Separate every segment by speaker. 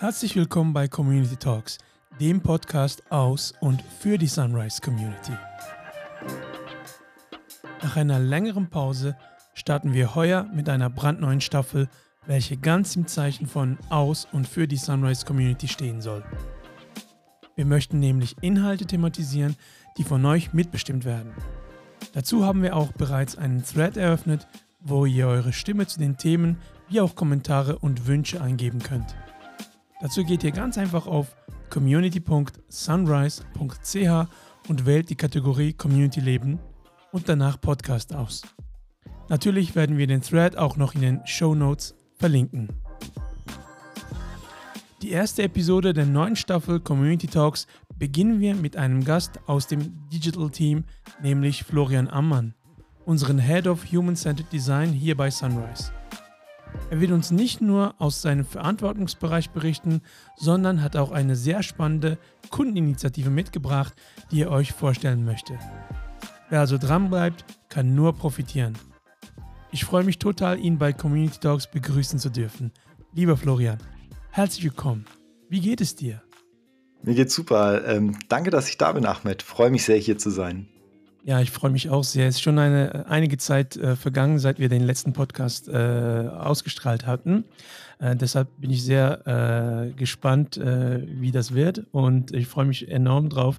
Speaker 1: Herzlich willkommen bei Community Talks, dem Podcast aus und für die Sunrise Community. Nach einer längeren Pause starten wir heuer mit einer brandneuen Staffel, welche ganz im Zeichen von aus und für die Sunrise Community stehen soll. Wir möchten nämlich Inhalte thematisieren, die von euch mitbestimmt werden. Dazu haben wir auch bereits einen Thread eröffnet, wo ihr eure Stimme zu den Themen wie auch Kommentare und Wünsche eingeben könnt. Dazu geht ihr ganz einfach auf community.sunrise.ch und wählt die Kategorie Community Leben und danach Podcast aus. Natürlich werden wir den Thread auch noch in den Show Notes verlinken. Die erste Episode der neuen Staffel Community Talks beginnen wir mit einem Gast aus dem Digital Team, nämlich Florian Ammann, unseren Head of Human Centered Design hier bei Sunrise. Er wird uns nicht nur aus seinem Verantwortungsbereich berichten, sondern hat auch eine sehr spannende Kundeninitiative mitgebracht, die er euch vorstellen möchte. Wer also dranbleibt, kann nur profitieren. Ich freue mich total, ihn bei Community Talks begrüßen zu dürfen. Lieber Florian, herzlich willkommen. Wie geht es dir?
Speaker 2: Mir geht's super. Ähm, danke, dass ich da bin, Ahmed. Freue mich sehr, hier zu sein.
Speaker 1: Ja, ich freue mich auch sehr. Es ist schon eine, einige Zeit äh, vergangen, seit wir den letzten Podcast äh, ausgestrahlt hatten. Äh, deshalb bin ich sehr äh, gespannt, äh, wie das wird. Und ich freue mich enorm drauf,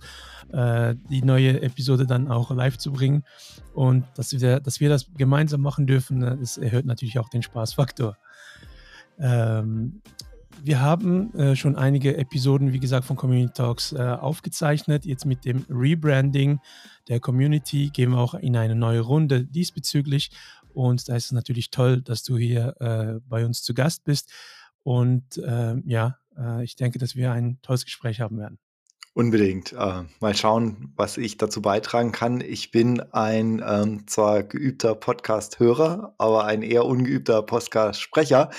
Speaker 1: äh, die neue Episode dann auch live zu bringen. Und dass wir, dass wir das gemeinsam machen dürfen, das erhöht natürlich auch den Spaßfaktor. Ähm, wir haben äh, schon einige Episoden, wie gesagt, von Community Talks äh, aufgezeichnet. Jetzt mit dem Rebranding der Community gehen wir auch in eine neue Runde diesbezüglich. Und da ist es natürlich toll, dass du hier äh, bei uns zu Gast bist. Und ähm, ja, äh, ich denke, dass wir ein tolles Gespräch haben werden.
Speaker 2: Unbedingt. Äh, mal schauen, was ich dazu beitragen kann. Ich bin ein ähm, zwar geübter Podcast-Hörer, aber ein eher ungeübter Podcast-Sprecher.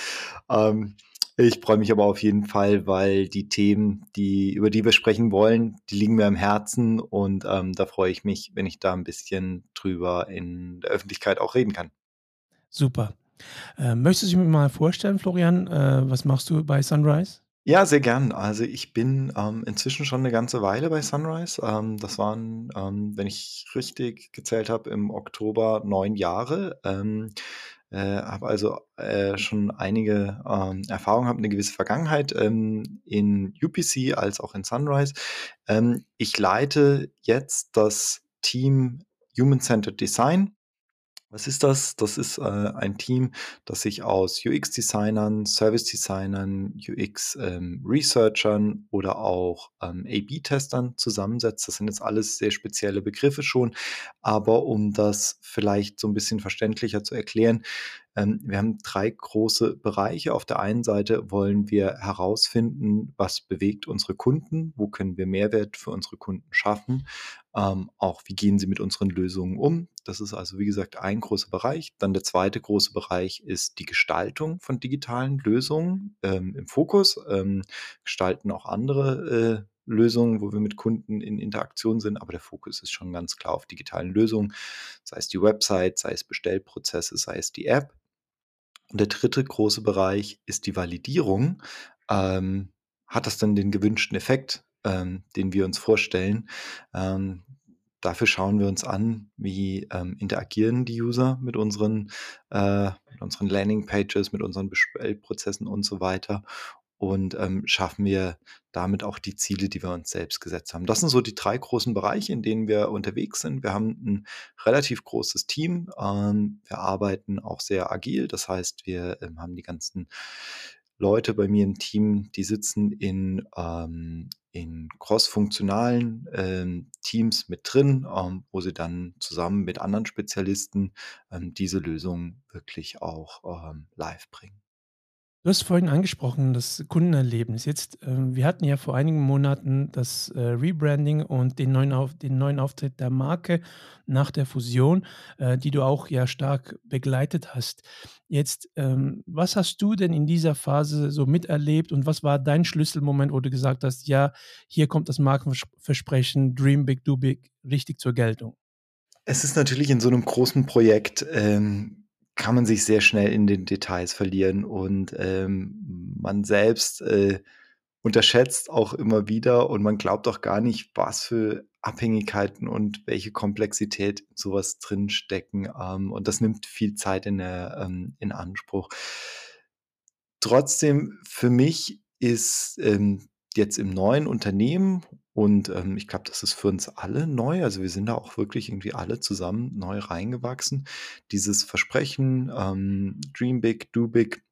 Speaker 2: Ähm, ich freue mich aber auf jeden Fall, weil die Themen, die, über die wir sprechen wollen, die liegen mir am Herzen und ähm, da freue ich mich, wenn ich da ein bisschen drüber in der Öffentlichkeit auch reden kann.
Speaker 1: Super. Äh, möchtest du dich mir mal vorstellen, Florian? Äh, was machst du bei Sunrise?
Speaker 2: Ja, sehr gern. Also ich bin ähm, inzwischen schon eine ganze Weile bei Sunrise. Ähm, das waren, ähm, wenn ich richtig gezählt habe, im Oktober neun Jahre. Äh, habe also äh, schon einige ähm, Erfahrungen, habe eine gewisse Vergangenheit ähm, in UPC als auch in Sunrise. Ähm, ich leite jetzt das Team Human Centered Design was ist das? Das ist äh, ein Team, das sich aus UX-Designern, Service-Designern, UX-Researchern ähm, oder auch ähm, A-B-Testern zusammensetzt. Das sind jetzt alles sehr spezielle Begriffe schon, aber um das vielleicht so ein bisschen verständlicher zu erklären, wir haben drei große Bereiche. Auf der einen Seite wollen wir herausfinden, was bewegt unsere Kunden, wo können wir Mehrwert für unsere Kunden schaffen, ähm, auch wie gehen sie mit unseren Lösungen um. Das ist also, wie gesagt, ein großer Bereich. Dann der zweite große Bereich ist die Gestaltung von digitalen Lösungen ähm, im Fokus. Ähm, gestalten auch andere äh, Lösungen, wo wir mit Kunden in Interaktion sind, aber der Fokus ist schon ganz klar auf digitalen Lösungen, sei es die Website, sei es Bestellprozesse, sei es die App. Und der dritte große Bereich ist die Validierung. Ähm, hat das dann den gewünschten Effekt, ähm, den wir uns vorstellen? Ähm, dafür schauen wir uns an, wie ähm, interagieren die User mit unseren, äh, mit unseren Landingpages, mit unseren Bestellprozessen und so weiter und ähm, schaffen wir damit auch die Ziele, die wir uns selbst gesetzt haben. Das sind so die drei großen Bereiche, in denen wir unterwegs sind. Wir haben ein relativ großes Team. Ähm, wir arbeiten auch sehr agil. Das heißt, wir ähm, haben die ganzen Leute bei mir im Team, die sitzen in, ähm, in cross-funktionalen ähm, Teams mit drin, ähm, wo sie dann zusammen mit anderen Spezialisten diese Lösung wirklich auch live bringen.
Speaker 1: Du hast vorhin angesprochen, das Kundenerlebnis. Jetzt, ähm, wir hatten ja vor einigen Monaten das äh, Rebranding und den neuen, Auf, den neuen Auftritt der Marke nach der Fusion, äh, die du auch ja stark begleitet hast. Jetzt, ähm, was hast du denn in dieser Phase so miterlebt und was war dein Schlüsselmoment, wo du gesagt hast, ja, hier kommt das Markenversprechen Dream Big, Do Big richtig zur Geltung?
Speaker 2: Es ist natürlich in so einem großen Projekt ähm, kann man sich sehr schnell in den Details verlieren und ähm, man selbst äh, unterschätzt auch immer wieder und man glaubt auch gar nicht, was für Abhängigkeiten und welche Komplexität in so was drinstecken, ähm, und das nimmt viel Zeit in der ähm, in Anspruch. Trotzdem, für mich ist, ähm, jetzt im neuen Unternehmen und, ähm, ich glaube, das ist für uns alle neu, also wir sind da auch wirklich irgendwie alle zusammen neu reingewachsen. Dieses Versprechen, ähm, „Dream big, do big“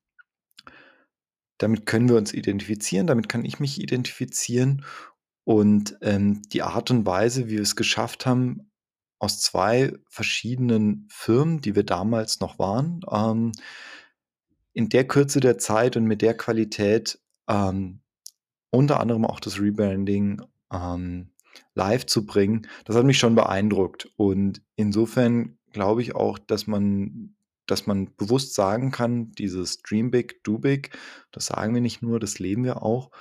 Speaker 2: damit können wir uns identifizieren, damit kann ich mich identifizieren und, ähm, die Art und Weise, wie wir es geschafft haben, aus 2 verschiedenen Firmen, die wir damals noch waren, ähm, in der Kürze der Zeit und mit der Qualität, ähm, unter anderem auch das Rebranding, ähm, live zu bringen, das hat mich schon beeindruckt. Und insofern glaube ich auch, dass man dass man bewusst sagen kann, dieses „Dream big, do big“, das sagen wir nicht nur, das leben wir auch.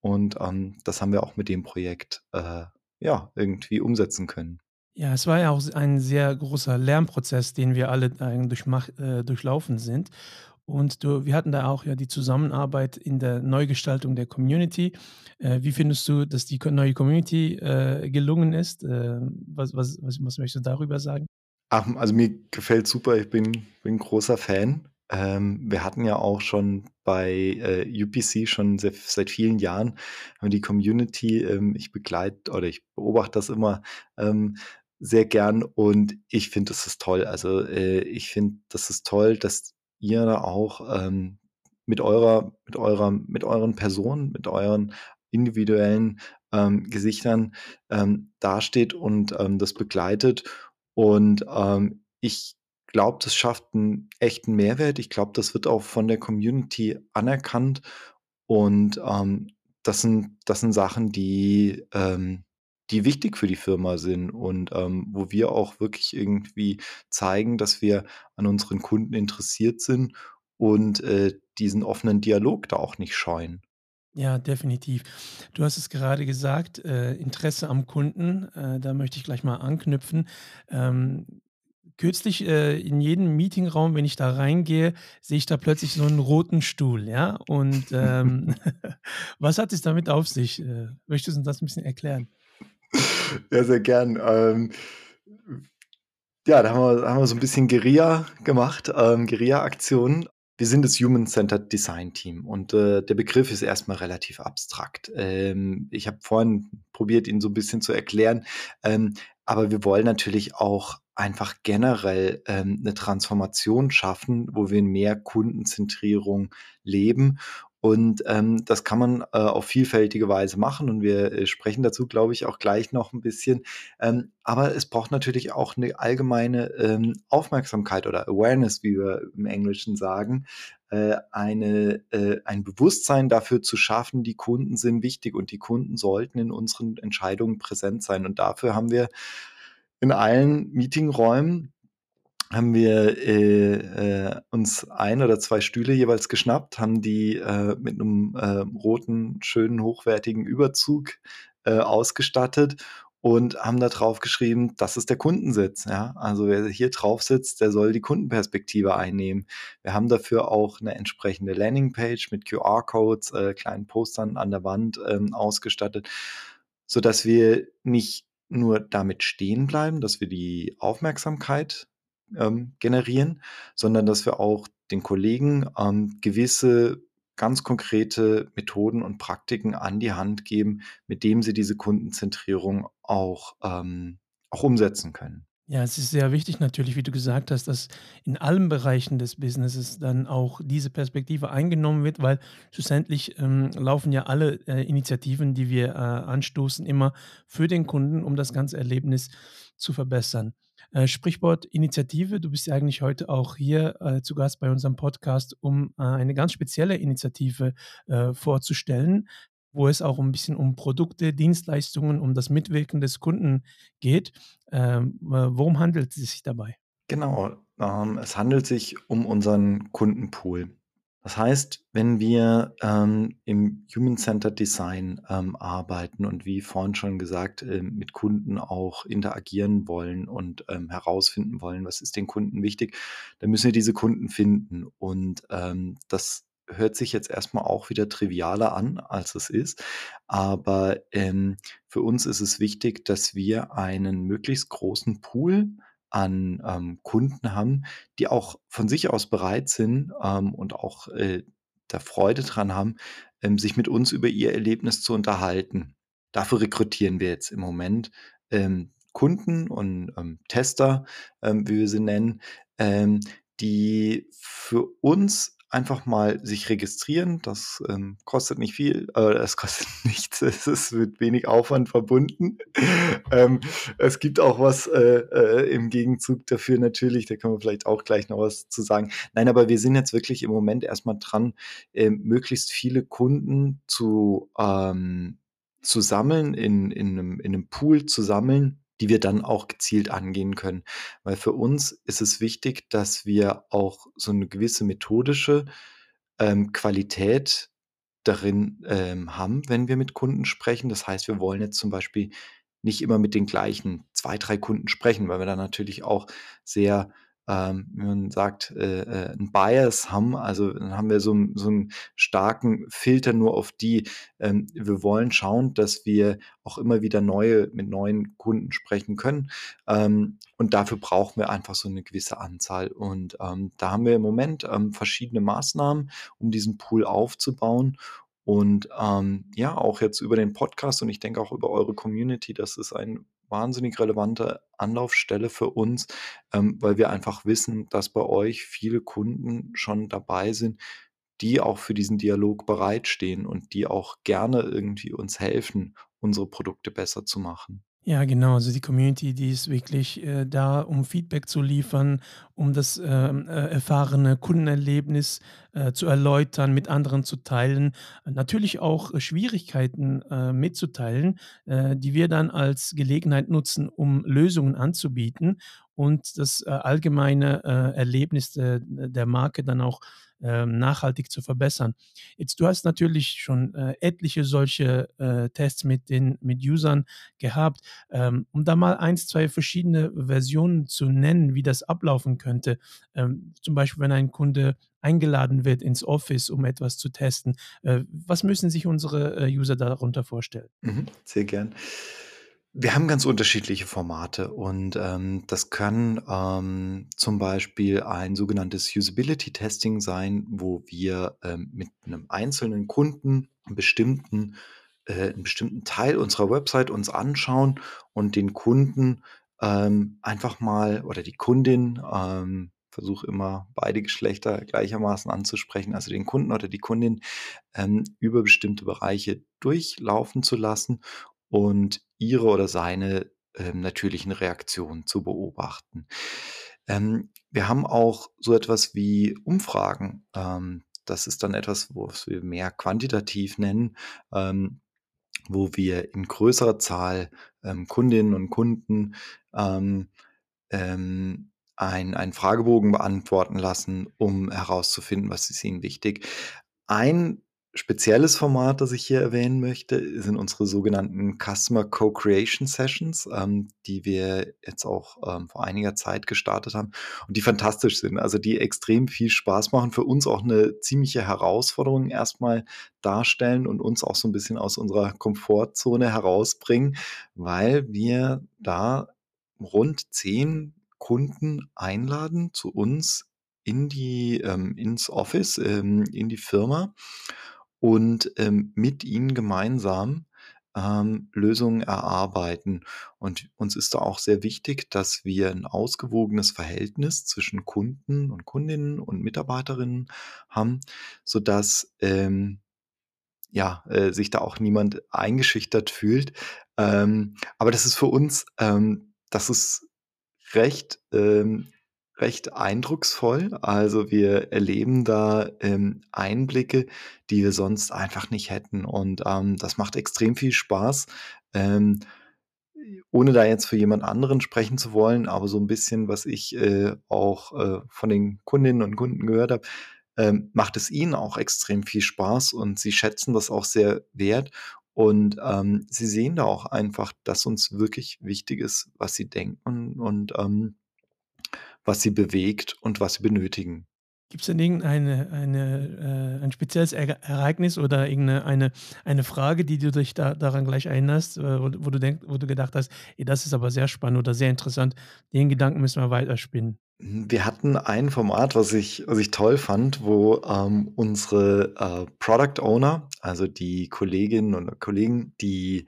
Speaker 2: Und, ähm, das haben wir auch mit dem Projekt, äh, ja, irgendwie umsetzen können.
Speaker 1: Ja, es war ja auch ein sehr großer Lernprozess, den wir alle äh, durchlaufen sind. Und du wir hatten da auch ja die Zusammenarbeit in der Neugestaltung der Community. Äh, wie findest du, dass die neue Community, äh, gelungen ist? Ähm, was was was was möchtest du darüber sagen?
Speaker 2: Ach, also mir gefällt's super. Ich bin bin großer Fan. Ähm, wir hatten ja auch schon bei, äh, UPC schon se seit vielen Jahren die Community ähm, ich begleite oder ich beobachte das immer, ähm, sehr gern und ich finde, das ist toll. Also, äh, ich finde, das ist toll, dass ihr da auch, ähm, mit eurer mit eurer mit euren Personen, mit euren individuellen, ähm, Gesichtern, ähm, dasteht und, ähm, das begleitet. Und, ähm, ich glaube, das schafft 'n echten Mehrwert. Ich glaube, das wird auch von der Community anerkannt und, ähm, das sind das sind Sachen, die ähm, die wichtig für die Firma sind und, ähm, wo wir auch wirklich irgendwie zeigen, dass wir an unseren Kunden interessiert sind und, äh, diesen offenen Dialog da auch nicht scheuen.
Speaker 1: Ja, definitiv. Du hast es gerade gesagt, äh, Interesse am Kunden, äh, da möchte ich gleich mal anknüpfen. Ähm, kürzlich, äh, in jedem Meetingraum, wenn ich da reingehe, sehe ich da plötzlich so 'n roten Stuhl, ja? Und, ähm, was hat es damit auf sich? Äh, möchtest du uns das 'n bisschen erklären?
Speaker 2: Ja, sehr gern. Ähm, ja, da haben wir haben wir so 'n bisschen Guerilla gemacht, ähm, Guerilla-Aktionen. Wir sind das Human Centered Design Team und, äh, der Begriff ist erst mal relativ abstrakt. Ähm, ich habe vorhin probiert, ihn so 'n bisschen zu erklären, ähm, aber wir wollen natürlich auch einfach generell, ähm, 'ne Transformation schaffen, wo wir mehr Kundenzentrierung leben. Und, ähm, das kann man, äh, auf vielfältige Weise machen und wir, äh, sprechen dazu, glaube ich, auch gleich noch 'n bisschen. Ähm, aber es braucht natürlich auch 'ne allgemeine, ähm, Aufmerksamkeit oder Awareness, wie wir im Englischen sagen, äh, eine äh, ein Bewusstsein dafür zu schaffen, die Kunden sind wichtig und die Kunden sollten in unseren Entscheidungen präsent sein. Und dafür haben wir in allen Meetingräumen haben wir, äh, äh, uns 1 oder 2 Stühle jeweils geschnappt, haben die, äh, mit 'nem, äh, roten, schönen, hochwertigen Überzug, äh, ausgestattet und haben da drauf geschrieben: „Das ist der Kundensitz“, ja? Also, wer hier drauf sitzt, der soll die Kundenperspektive einnehmen. Wir haben dafür auch 'ne entsprechende Landingpage mit QR-Codes, äh, kleinen Postern an der Wand, ähm, ausgestattet, sodass wir nicht nur damit stehen bleiben, dass wir die Aufmerksamkeit, ähm, generieren, sondern dass wir auch den Kollegen, ähm, gewisse ganz konkrete Methoden und Praktiken an die Hand geben, mit dem sie diese Kundenzentrierung auch ähm, auch umsetzen können.
Speaker 1: Ja, es ist sehr wichtig natürlich, wie du gesagt hast, dass in allen Bereichen des Businesses dann auch diese Perspektive eingenommen wird, weil schlussendlich, ähm, laufen ja alle, äh, Initiativen, die wir, äh, anstoßen, immer für den Kunden, um das ganze Erlebnis zu verbessern. Äh, Sprichwort Initiative, du bist ja eigentlich heute auch hier, äh, zu Gast bei unserem Podcast, um, äh, eine ganz spezielle Initiative, äh, vorzustellen, wo es auch 'n bisschen um Produkte, Dienstleistungen, um das Mitwirken des Kunden geht. Ähm, w worum handelt es sich dabei?
Speaker 2: Genau, ähm, es handelt sich um unseren Kundenpool. Das heißt, wenn wir, ähm, im Human Centered Design, ähm, arbeiten und wie vorhin schon gesagt, ähm, mit Kunden auch interagieren wollen und, ähm, herausfinden wollen, was ist den Kunden wichtig, dann müssen wir diese Kunden finden. Und, ähm, das hört sich jetzt erst mal auch wieder trivialer an, als es ist. Aber, ähm, für uns ist es wichtig, dass wir einen möglichst großen Pool an, ähm, Kunden haben, die auch von sich aus bereit sind, ähm, und auch, äh, da Freude dran haben, ähm, sich mit uns über ihr Erlebnis zu unterhalten. Dafür rekrutieren wir jetzt im Moment, ähm, Kunden und, ähm, Tester, ähm, wie wir sie nennen, die für uns einfach mal sich registrieren. Das, ähm, kostet nicht viel, äh, es kostet nichts. Es ist mit wenig Aufwand verbunden. Ähm, es gibt auch was, äh, äh, im Gegenzug dafür natürlich, da können wir vielleicht auch gleich noch was zu sagen. Nein, aber wir sind jetzt wirklich im Moment erst mal dran, ähm, möglichst viele Kunden zu ähm, zu sammeln, in in 'nem in 'nem Pool zu sammeln, die wir dann auch gezielt angehen können. Weil für uns ist es wichtig, dass wir auch so 'ne gewisse methodische, ähm, Qualität darin, ähm, haben, wenn wir mit Kunden sprechen. Das heißt, wir wollen jetzt zum Beispiel nicht immer mit den gleichen 2, 3 Kunden sprechen, weil wir dann natürlich auch sehr, ähm, wie man sagt, äh, äh, 'n Bias haben. Also, dann haben wir so so 'n starken Filter nur auf die. Ähm, wir wollen schauen, dass wir auch immer wieder neue mit neuen Kunden sprechen können. Ähm, und dafür brauchen wir einfach so 'ne gewisse Anzahl. Und, ähm, da haben wir im Moment, ähm, verschiedene Maßnahmen, um diesen Pool aufzubauen. Und, ähm, ja, auch jetzt über den Podcast und ich denke auch über eure Community, das ist ein wahnsinnig relevante Anlaufstelle für uns, ähm, weil wir einfach wissen, dass bei euch viele Kunden schon dabei sind, die auch für diesen Dialog bereitstehen und die auch gerne irgendwie uns helfen, unsere Produkte besser zu machen.
Speaker 1: Ja, genau. Also, die Community, die ist wirklich, äh, da, um Feedback zu liefern, um das, ähm, äh, erfahrene Kundenerlebnis, äh, zu erläutern, mit anderen zu teilen. Natürlich auch Schwierigkeiten, äh, mitzuteilen, äh, die wir dann als Gelegenheit nutzen, um Lösungen anzubieten und das, äh, allgemeine, äh, Erlebnis de der Marke dann auch, nachhaltig zu verbessern. Jetzt du hast natürlich schon, äh, etliche solche, äh, Tests mit den mit Usern gehabt. Ähm, um da mal 1, 2 verschiedene Versionen zu nennen, wie das ablaufen könnte. Ähm, zum Beispiel, wenn ein Kunde eingeladen wird ins Office, um etwas zu testen. Äh, was müssen sich unsere, User darunter vorstellen?
Speaker 2: Mhm, sehr gern. Wir haben ganz unterschiedliche Formate und, ähm, das kann, ähm, zum Beispiel ein sogenanntes Usability Testing sein, wo wir, ähm, mit 'nem einzelnen Kunden 'n bestimmten äh, 'n bestimmten Teil unserer Website uns anschauen und den Kunden, ähm, einfach mal oder die Kundin, ähm versuche immer beide Geschlechter gleichermaßen anzusprechen, also, den Kunden oder die Kundin, ähm, über bestimmte Bereiche durchlaufen zu lassen und ihre oder seine, ähm, natürlichen Reaktionen zu beobachten. Ähm, wir haben auch so etwas wie Umfragen. Ähm, das ist dann etwas, was wir mehr quantitativ nennen, ähm, wo wir in größerer Zahl, ähm, Kundinnen und Kunden, ähm, ähm, ein einen Fragebogen beantworten lassen, um herauszufinden, was ist ihnen wichtig. Ein spezielles Format, das ich hier erwähnen möchte, sind unsere sogenannten Customer Co-Creation Sessions, ähm, die wir jetzt auch, ähm, vor einiger Zeit gestartet haben und die fantastisch sind, also, die extrem viel Spaß machen, für uns auch 'ne ziemliche Herausforderung erst mal darstellen und uns auch so 'n bisschen aus unserer Komfortzone herausbringen, weil wir da rund 10 Kunden einladen zu uns in die ähm, ins Office, ähm, in die Firma und, ähm, mit ihnen gemeinsam, ähm, Lösungen erarbeiten. Und uns ist da auch sehr wichtig, dass wir 'n ausgewogenes Verhältnis zwischen Kunden und Kundinnen und Mitarbeiterinnen haben, sodass, ähm, ja, äh, sich da auch niemand eingeschüchtert fühlt. Ähm, aber das ist für uns ähm, das ist recht ähm, recht eindrucksvoll. Also, wir erleben da, ähm, Einblicke, die wir sonst einfach nicht hätten und, ähm, das macht extrem viel Spaß. Ähm, ohne da jetzt für jemand anderen sprechen zu wollen, aber so 'n bisschen, was ich, äh, auch, äh, von den Kundinnen und Kunden gehört habe, ähm, macht es ihnen auch extrem viel Spaß und sie schätzen das auch sehr wert und, ähm, sie sehen da auch einfach, dass uns wirklich wichtig ist, was sie denken und, ähm, was sie bewegt und was sie benötigen.
Speaker 1: Gibt's denn irgendeine eine, äh ein spezielles Ere Ereignis oder irgend 'ne eine eine Frage, die du dich da daran gleich erinnerst, äh, wo wo du denk wo du gedacht hast: „Ey, das ist aber sehr spannend oder sehr interessant. Den Gedanken müssen wir weiterspinnen.“
Speaker 2: Hm, wir hatten ein Format, was ich was ich toll fand, wo, ähm, unsere, äh, Product Owner, also die Kolleginnen und Kollegen, die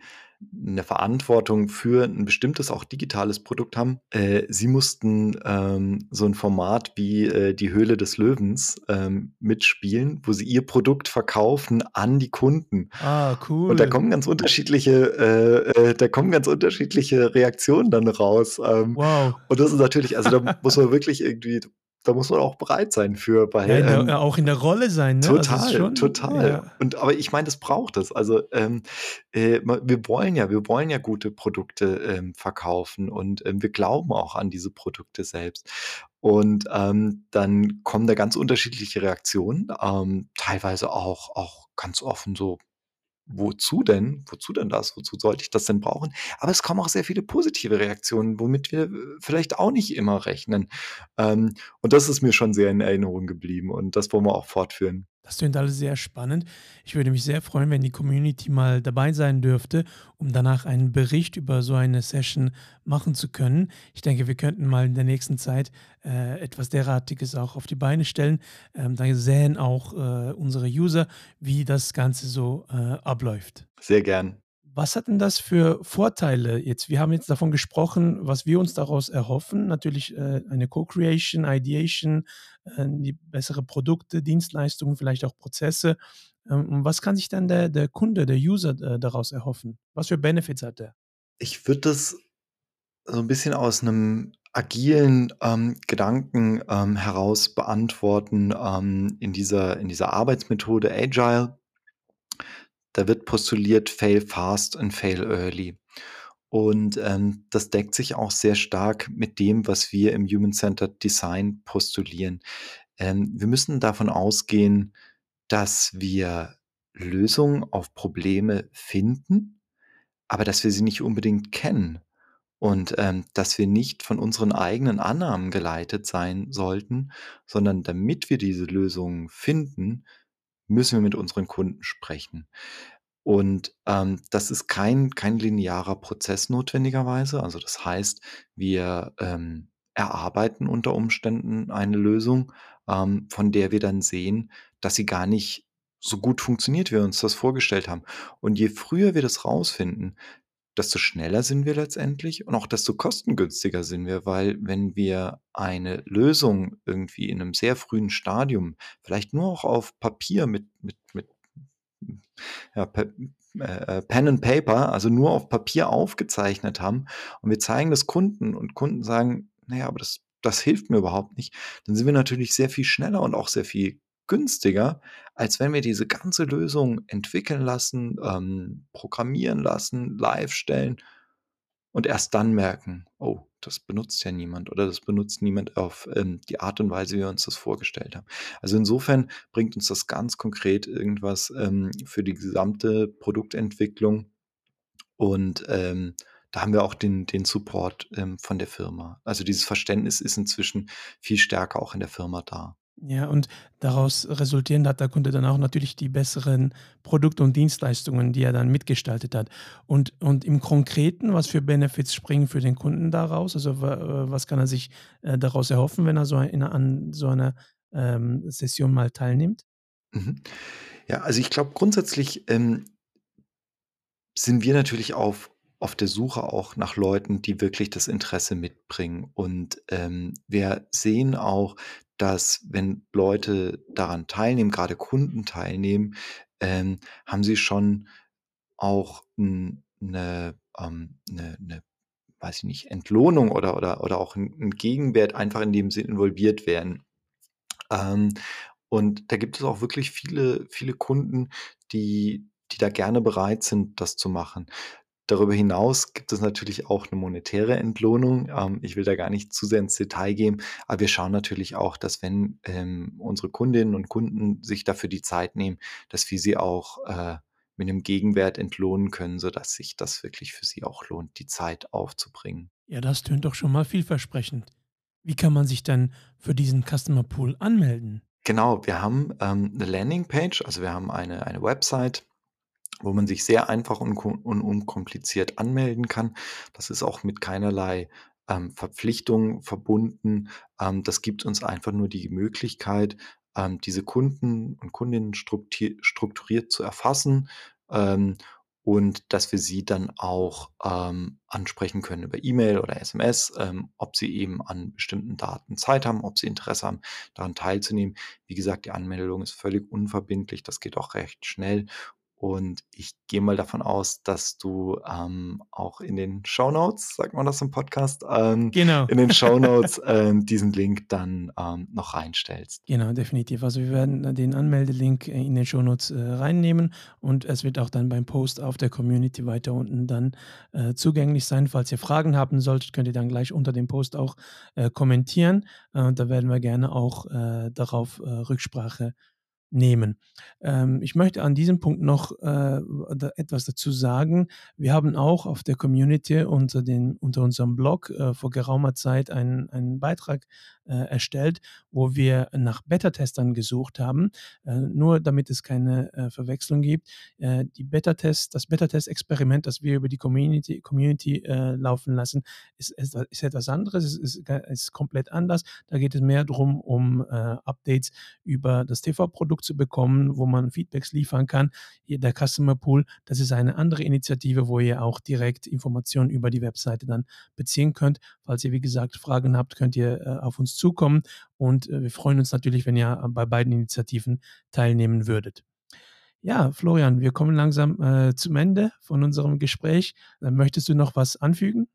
Speaker 2: 'ne Verantwortung für 'n bestimmtes, auch digitales Produkt haben äh, sie mussten, ähm, so 'n Format wie, äh, die Höhle des Löwens, ähm, mitspielen, wo sie ihr Produkt verkaufen an die Kunden.
Speaker 1: Ah,
Speaker 2: Und da
Speaker 1: cool.
Speaker 2: kommen ganz unterschiedliche äh, äh da kommen ganz unterschiedliche Reaktionen dann raus. Ähm,
Speaker 1: Wow.
Speaker 2: und das ist natürlich also, da muss man wirklich irgendwie da muss man auch bereit sein für,
Speaker 1: Ja, in der
Speaker 2: ähm
Speaker 1: auch in der Rolle sein, ne? Also,
Speaker 2: total,
Speaker 1: schon
Speaker 2: total.
Speaker 1: ja.
Speaker 2: Und aber ich meine, das braucht es. Also, ähm, äh, wir wollen ja wir wollen ja gute Produkte, ähm, verkaufen und, ähm, wir glauben auch an diese Produkte selbst. Und, ähm, dann kommen da ganz unterschiedliche Reaktionen, ähm, teilweise auch auch ganz offen so: „Wozu denn? Wozu denn das? Wozu sollte ich das denn brauchen?“ Aber es kommen auch sehr viele positive Reaktionen, womit wir, äh, vielleicht auch nicht immer rechnen. Ähm, und das ist mir schon sehr in Erinnerung geblieben und das wollen wir auch fortführen.
Speaker 1: Das klingt alles sehr spannend. Ich würde mich sehr freuen, wenn die Community mal dabei sein dürfte, um danach einen Bericht über so eine Session machen zu können. Ich denke, wir könnten mal in der nächsten Zeit, äh, etwas Derartiges auch auf die Beine stellen. Ähm, dann sähen auch, äh, unsere User, wie das Ganze so, äh, abläuft.
Speaker 2: Sehr gern.
Speaker 1: Was hat denn das für Vorteile jetzt? Wir haben jetzt davon gesprochen, was wir uns daraus erhoffen. Natürlich, äh, eine Co-Creation, Ideation, die bessere Produkte, Dienstleistungen, vielleicht auch Prozesse. Ähm, und was kann sich dann der der Kunde, der User, äh, daraus erhoffen? Was für Benefits hat der?
Speaker 2: Ich würde das so 'n bisschen aus 'nem agilen, ähm, Gedanken, ähm, heraus beantworten, ähm, in dieser in dieser Arbeitsmethode Agile. Da wird postuliert: „Fail fast and fail early.“ Und, ähm, das deckt sich auch sehr stark mit dem, was wir im Human-Centered Design postulieren. Ähm, wir müssen davon ausgehen, dass wir Lösungen auf Probleme finden, aber dass wir sie nicht unbedingt kennen und, ähm, dass wir nicht von unseren eigenen Annahmen geleitet sein sollten, sondern damit wir diese Lösungen finden, müssen wir mit unseren Kunden sprechen. Und, ähm, das ist kein kein linearer Prozess notwendigerweise. Also, das heißt, wir, ähm, erarbeiten unter Umständen eine Lösung, ähm, von der wir dann sehen, dass sie gar nicht so gut funktioniert, wie wir uns das vorgestellt haben. Und je früher wir das rausfinden, desto schneller sind wir letztendlich und auch desto kostengünstiger sind wir, weil wenn wir eine Lösung irgendwie in 'nem sehr frühen Stadium, vielleicht nur auch auf Papier mit mit mit ja, Pe äh, Pen and Paper, also nur auf Papier aufgezeichnet haben. Und wir zeigen das Kunden und Kunden sagen: „Na ja, aber das das hilft mir überhaupt nicht“, dann sind wir natürlich sehr viel schneller und auch sehr viel günstiger, als wenn wir diese ganze Lösung entwickeln lassen, ähm, programmieren lassen, live stellen und erst dann merken: „Oh, das benutzt ja niemand oder das benutzt niemand auf, ähm, die Art und Weise, wie wir uns das vorgestellt haben.“ Also, insofern bringt uns das ganz konkret irgendwas, ähm, für die gesamte Produktentwicklung und, ähm, da haben wir auch den den Support, ähm, von der Firma. Also, dieses Verständnis ist inzwischen viel stärker auch in der Firma da.
Speaker 1: Ja, und daraus resultierend hat der Kunde dann auch natürlich die besseren Produkte und Dienstleistungen, die er dann mitgestaltet hat. Und und im Konkreten, was für Benefits springen für den Kunden da raus? Also, äh, was kann er sich, äh, daraus erhoffen, wenn er so in an so einer, ähm, Session mal teilnimmt?
Speaker 2: Mhm. Ja, also, ich glaube grundsätzlich, ähm sind wir natürlich auf auf der Suche auch nach Leuten, die wirklich das Interesse mitbringen. Und, ähm, wir sehen auch, dass, wenn Leute daran teilnehmen, grade Kunden teilnehmen, ähm, haben sie schon auch 'n 'ne ähm, 'ne 'ne, weiß ich nicht, Entlohnung oder oder oder auch 'n 'n Gegenwert, einfach indem sie involviert werden. Ähm, und da gibt es auch wirklich viele viele Kunden, die die da gerne bereit sind, das zu machen. Darüber hinaus gibt es natürlich auch 'ne monetäre Entlohnung. Ähm, ich will da gar nicht zu sehr ins Detail gehen, aber wir schauen natürlich auch, dass wenn, ähm, unsere Kundinnen und Kunden sich dafür die Zeit nehmen, dass wir sie auch, äh, mit 'nem Gegenwert entlohnen können, sodass sich das wirklich für sie auch lohnt, die Zeit aufzubringen.
Speaker 1: Ja, das tönt doch schon mal vielversprechend. Wie kann man sich denn für diesen Customer Pool anmelden?
Speaker 2: Genau, wir haben, ähm, 'ne Landingpage, also wir haben eine eine Website, wo man sich sehr einfach und un und unkompliziert anmelden kann. Das ist auch mit keinerlei, ähm, Verpflichtung verbunden. Ähm, das gibt uns einfach nur die Möglichkeit, ähm, diese Kunden und Kundinnen strukturiert zu erfassen, ähm, und dass wir sie dann auch, ähm, ansprechen können über E-Mail oder SMS, ähm, ob sie eben an bestimmten Daten Zeit haben, ob sie Interesse haben, daran teilzunehmen. Wie gesagt, die Anmeldung ist völlig unverbindlich, das geht auch recht schnell und ich gehe mal davon aus, dass du, ähm, auch in den Shownotes, sagt man das im Podcast, ähm,
Speaker 1: Genau.
Speaker 2: in den Shownotes, ähm, diesen Link dann, ähm, noch reinstellst.
Speaker 1: Genau, definitiv. Also, wir werden äh, den Anmeldelink äh, in den Shownotes, äh, reinnehmen und es wird auch dann beim Post auf der Community weiter unten dann, äh, zugänglich sein. Falls ihr Fragen haben solltet, könnt ihr dann gleich unter dem Post auch, äh, kommentieren. Äh, da werden wir gerne auch, darauf, Rücksprache nehmen. Ähm, ich möchte an diesem Punkt noch äh, etwas dazu sagen. Wir haben auch auf der Community unter, den, unter unserem Blog äh, vor geraumer Zeit einen, einen Beitrag äh, erstellt, wo wir nach Beta-Testern gesucht haben. Äh, nur damit es keine äh, Verwechslung gibt. Äh, die Beta-Test, das Beta-Test-Experiment, das wir über die Community, Community laufen lassen, ist, ist, ist, etwas anderes, ist, ist, ist komplett anders. Da geht es mehr darum, um Updates über das TV-Produkt Produkt zu bekommen, wo man Feedbacks liefern kann. Hier der Customer Pool, das ist eine andere Initiative, wo ihr auch direkt Informationen über die Webseite dann beziehen könnt. Falls ihr, wie gesagt, Fragen habt, könnt ihr äh, auf uns zukommen und äh, wir freuen uns natürlich, wenn ihr bei beiden Initiativen teilnehmen würdet. Ja, Florian, wir kommen langsam äh, zum Ende von unserem Gespräch. möchtest du noch was anfügen?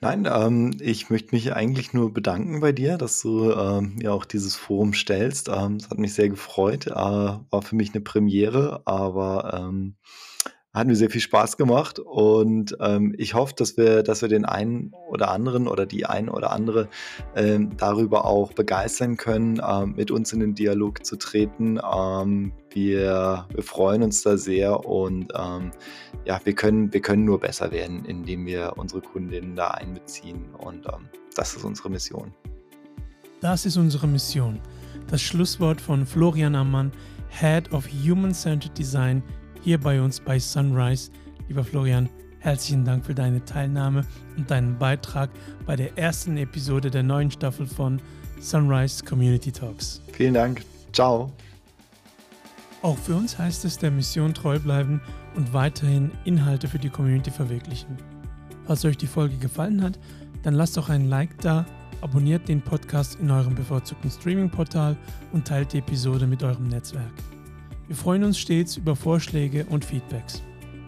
Speaker 2: Nein, ähm, ich möchte mich eigentlich nur bedanken bei dir, dass du, ähm, ja auch dieses Forum stellst. Ähm, es hat mich sehr gefreut, äh, war für mich eine Premiere, aber, ähm, hat mir sehr viel Spaß gemacht und, ähm, ich hoffe, dass wir dass wir den einen oder anderen oder die ein oder andere, ähm, darüber auch begeistern können, ähm, mit uns in den Dialog zu treten. Ähm, wir wir freuen uns da sehr und, ähm, ja, wir können wir können nur besser werden, indem wir unsere Kundinnen da einbeziehen und, ähm, das ist unsere Mission.
Speaker 1: Das ist unsere Mission. Das Schlusswort von Florian Ammann, Head of Human-Centered Design hier bei uns bei Sunrise. Lieber Florian, herzlichen Dank für deine Teilnahme und deinen Beitrag bei der ersten Episode der neuen Staffel von Sunrise Community Talks.
Speaker 2: Vielen Dank. Ciao.
Speaker 1: Auch für uns heißt es der Mission treu bleiben und weiterhin Inhalte für die Community verwirklichen. Falls euch die Folge gefallen hat, dann lasst doch einen Like da, abonniert den Podcast in eurem bevorzugten Streaming-Portal und teilt die Episode mit eurem Netzwerk. Wir freuen uns stets über Vorschläge und Feedbacks.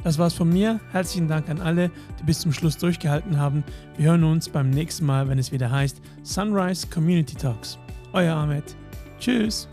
Speaker 1: Das war's von mir. Herzlichen Dank an alle, die bis zum Schluss durchgehalten haben. Wir hören uns beim nächsten Mal, wenn es wieder heißt Sunrise Community Talks. Euer Ahmed. Tschüss.